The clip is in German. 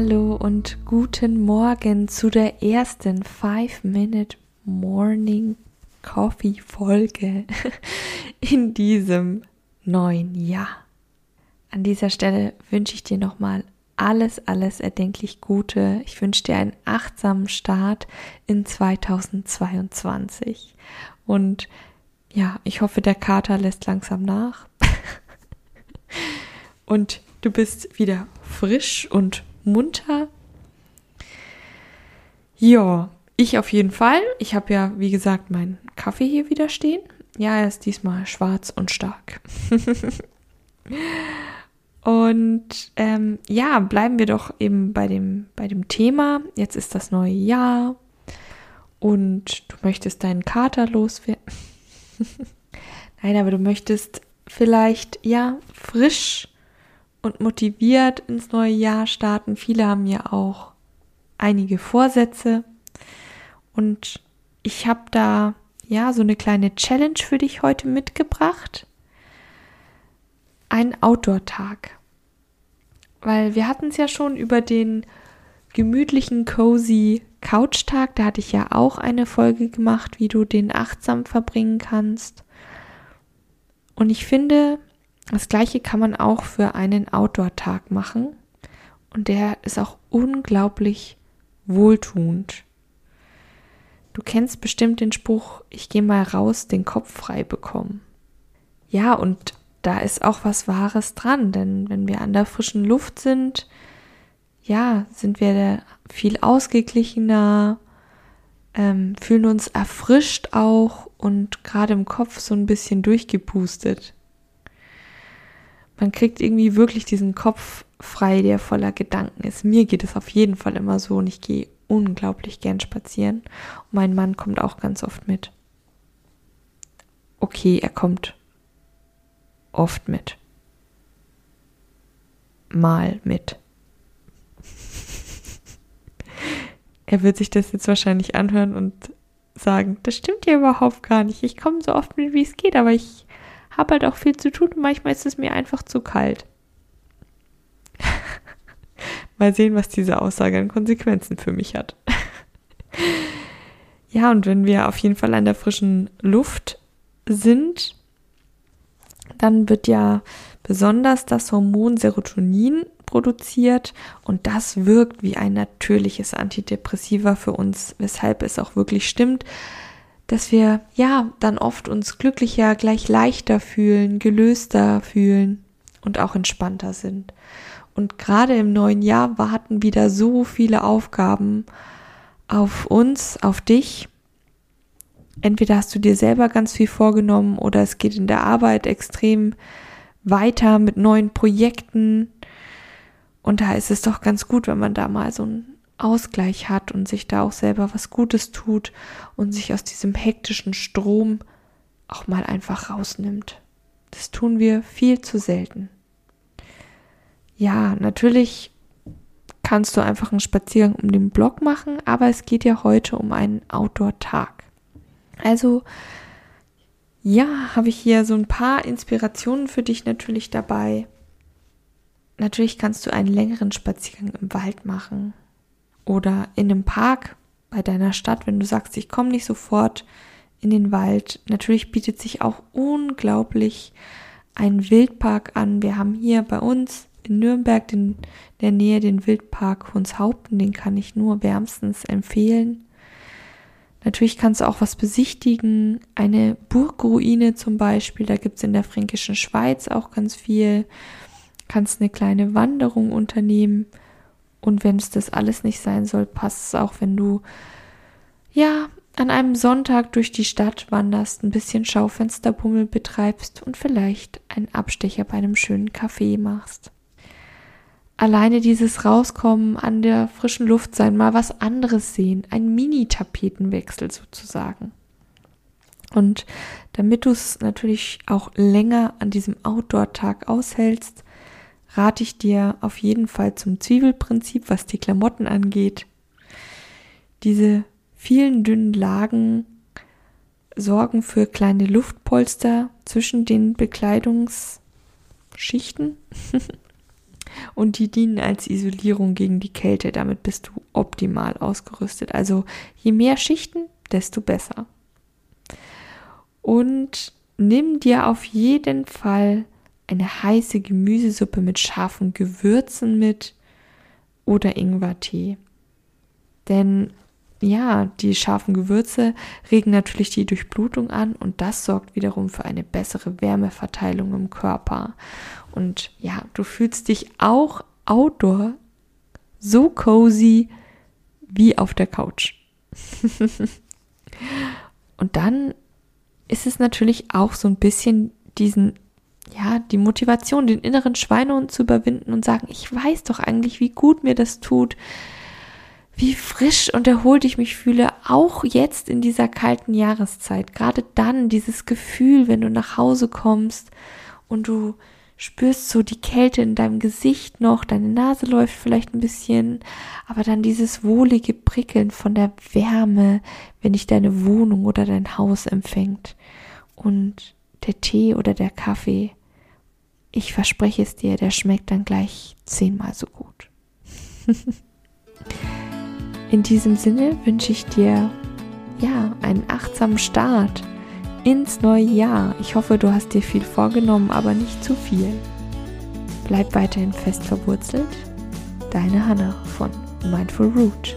Hallo und guten Morgen zu der ersten 5-Minute Morning Coffee Folge in diesem neuen Jahr. An dieser Stelle wünsche ich dir nochmal alles, alles erdenklich Gute. Ich wünsche dir einen achtsamen Start in 2022. Und ja, ich hoffe, der Kater lässt langsam nach. und du bist wieder frisch und munter. Ja, ich auf jeden Fall. Ich habe ja, wie gesagt, meinen Kaffee hier wieder stehen. Ja, er ist diesmal schwarz und stark. und ähm, ja, bleiben wir doch eben bei dem, bei dem Thema. Jetzt ist das neue Jahr und du möchtest deinen Kater loswerden. Nein, aber du möchtest vielleicht ja frisch und motiviert ins neue Jahr starten. Viele haben ja auch einige Vorsätze und ich habe da ja so eine kleine Challenge für dich heute mitgebracht. Ein Outdoor-Tag. Weil wir hatten es ja schon über den gemütlichen, cozy Couch-Tag. Da hatte ich ja auch eine Folge gemacht, wie du den achtsam verbringen kannst. Und ich finde, das gleiche kann man auch für einen Outdoor-Tag machen. Und der ist auch unglaublich wohltuend. Du kennst bestimmt den Spruch, ich gehe mal raus, den Kopf frei bekommen. Ja, und da ist auch was Wahres dran, denn wenn wir an der frischen Luft sind, ja, sind wir viel ausgeglichener, ähm, fühlen uns erfrischt auch und gerade im Kopf so ein bisschen durchgepustet. Man kriegt irgendwie wirklich diesen Kopf frei, der voller Gedanken ist. Mir geht es auf jeden Fall immer so und ich gehe unglaublich gern spazieren. Und mein Mann kommt auch ganz oft mit. Okay, er kommt oft mit. Mal mit. er wird sich das jetzt wahrscheinlich anhören und sagen, das stimmt ja überhaupt gar nicht. Ich komme so oft mit, wie es geht, aber ich habe halt auch viel zu tun und manchmal ist es mir einfach zu kalt. Mal sehen, was diese Aussage an Konsequenzen für mich hat. ja, und wenn wir auf jeden Fall an der frischen Luft sind, dann wird ja besonders das Hormon Serotonin produziert und das wirkt wie ein natürliches Antidepressiva für uns, weshalb es auch wirklich stimmt, dass wir ja dann oft uns glücklicher, gleich leichter fühlen, gelöster fühlen und auch entspannter sind. Und gerade im neuen Jahr warten wieder so viele Aufgaben auf uns, auf dich. Entweder hast du dir selber ganz viel vorgenommen oder es geht in der Arbeit extrem weiter mit neuen Projekten. Und da ist es doch ganz gut, wenn man da mal so einen Ausgleich hat und sich da auch selber was Gutes tut und sich aus diesem hektischen Strom auch mal einfach rausnimmt. Das tun wir viel zu selten ja, natürlich kannst du einfach einen Spaziergang um den Block machen, aber es geht ja heute um einen Outdoor-Tag. Also, ja, habe ich hier so ein paar Inspirationen für dich natürlich dabei. Natürlich kannst du einen längeren Spaziergang im Wald machen oder in einem Park bei deiner Stadt, wenn du sagst, ich komme nicht sofort in den Wald. Natürlich bietet sich auch unglaublich ein Wildpark an. Wir haben hier bei uns in Nürnberg in der Nähe den Wildpark Hunshaupten, den kann ich nur wärmstens empfehlen. Natürlich kannst du auch was besichtigen, eine Burgruine zum Beispiel, da gibt es in der fränkischen Schweiz auch ganz viel. Kannst eine kleine Wanderung unternehmen und wenn es das alles nicht sein soll, passt es auch, wenn du ja an einem Sonntag durch die Stadt wanderst, ein bisschen alleine dieses Rauskommen an der frischen Luft sein, mal was anderes sehen, ein Mini-Tapetenwechsel sozusagen. Und damit du es natürlich auch länger an diesem Outdoor-Tag aushältst, rate ich dir auf jeden Fall zum Zwiebelprinzip, was die Klamotten angeht. Diese vielen dünnen Lagen sorgen für kleine Luftpolster zwischen den Bekleidungsschichten und die dienen als Isolierung gegen die Kälte. Damit bist du optimal ausgerüstet. Also je mehr Schichten, desto besser. Und nimm dir auf jeden Fall eine heiße Gemüsesuppe mit scharfen Gewürzen mit oder Ingwertee. Denn ja, die scharfen Gewürze regen natürlich die Durchblutung an und das sorgt wiederum für eine bessere Wärmeverteilung im Körper. Und ja, du fühlst dich auch outdoor so cozy wie auf der Couch. und dann ist es natürlich auch so ein bisschen diesen, ja, die Motivation, den inneren Schweinehund zu überwinden und sagen, ich weiß doch eigentlich, wie gut mir das tut, wie frisch und erholt ich mich fühle, auch jetzt in dieser kalten Jahreszeit. Gerade dann dieses Gefühl, wenn du nach Hause kommst und du spürst so die Kälte in deinem Gesicht noch, deine Nase läuft vielleicht ein bisschen, aber dann dieses wohlige Prickeln von der Wärme, wenn dich deine Wohnung oder dein Haus empfängt. Und der Tee oder der Kaffee, ich verspreche es dir, der schmeckt dann gleich zehnmal so gut. In diesem Sinne wünsche ich dir ja einen achtsamen Start ins neue Jahr. Ich hoffe, du hast dir viel vorgenommen, aber nicht zu viel. Bleib weiterhin fest verwurzelt. Deine Hanna von Mindful Root.